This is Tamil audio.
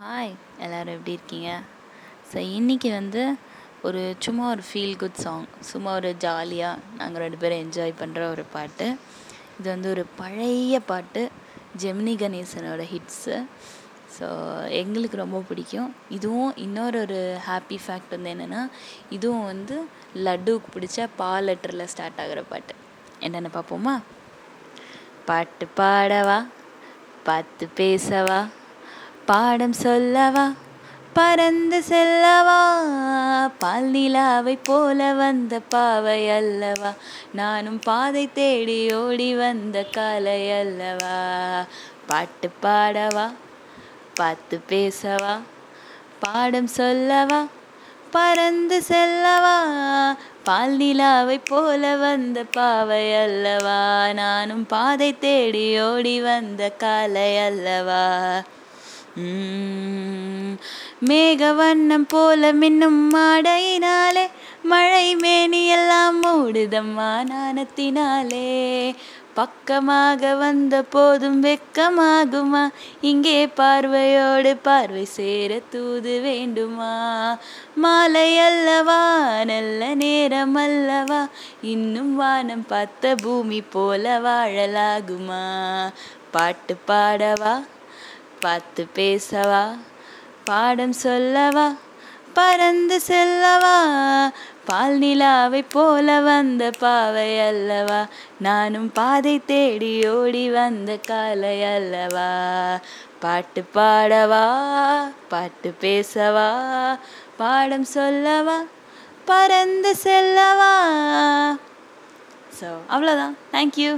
ஹாய் எல்லோரும் எப்படி இருக்கீங்க? ஸோ இன்றைக்கி வந்து ஒரு சும்மா ஒரு ஃபீல் குட் சாங் சும்மா ஒரு ஜாலியாக நாங்கள் ரெண்டு பேரும் என்ஜாய் பண்ணுற ஒரு பாட்டு. இது வந்து ஒரு பழைய பாட்டு ஜெமினி கணேசனோட ஹிட்ஸு ஸோ எங்களுக்கு ரொம்ப பிடிக்கும். இதுவும் இன்னொரு ஒரு ஹாப்பி ஃபேக்ட் வந்து என்னென்னா இதுவும் வந்து லட்டுவுக்கு பிடிச்ச பா லெட்டரில் ஸ்டார்ட் ஆகிற பாட்டு. என்னென்னு பார்ப்போமா? பாட்டு பாடவா? பார்த்து பேசவா? பாடம் சொல்லவா? பறந்து செல்லவா? பால் நிலாவை போல வந்த பாவை அல்லவா? நானும் பாதை தேடி ஓடி வந்த காலை அல்லவா? பாட்டு பாடவா? பார்த்து பேசவா? பாடம் சொல்லவா? பறந்து செல்லவா? பால் நிலாவை போல வந்த பாவை அல்லவா? நானும் பாதை தேடி ஓடி வந்த காலை அல்லவா? மேகவண்ணம் போல மின்னும் மாடையினாலே மழை மேனி எல்லாம் மூடுதம்மா நாணத்தினாலே பக்கமாக வந்த போதும் வெக்கமாகுமா? இங்கே பார்வையோடு பார்வை சேர தூது வேண்டுமா? மாலை அல்லவா? நல்ல நேரம் அல்லவா? இன்னும் வானம் பார்த்த பூமி போல வாழலாகுமா? பாட்டு பாடவா? பார்த்து பேசவா பாடம் சொல்லவா பறந்து செல்லவா பால் நிலாவை போல வந்த பாவை அல்லவா நானும் பாதை தேடி ஓடி வந்த காலை அல்லவா. பாட்டு பாடவா பாட்டு பேசவா பாடம் சொல்லவா பறந்து செல்லவா. ஸோ அவ்வளோதான் தேங்க்யூ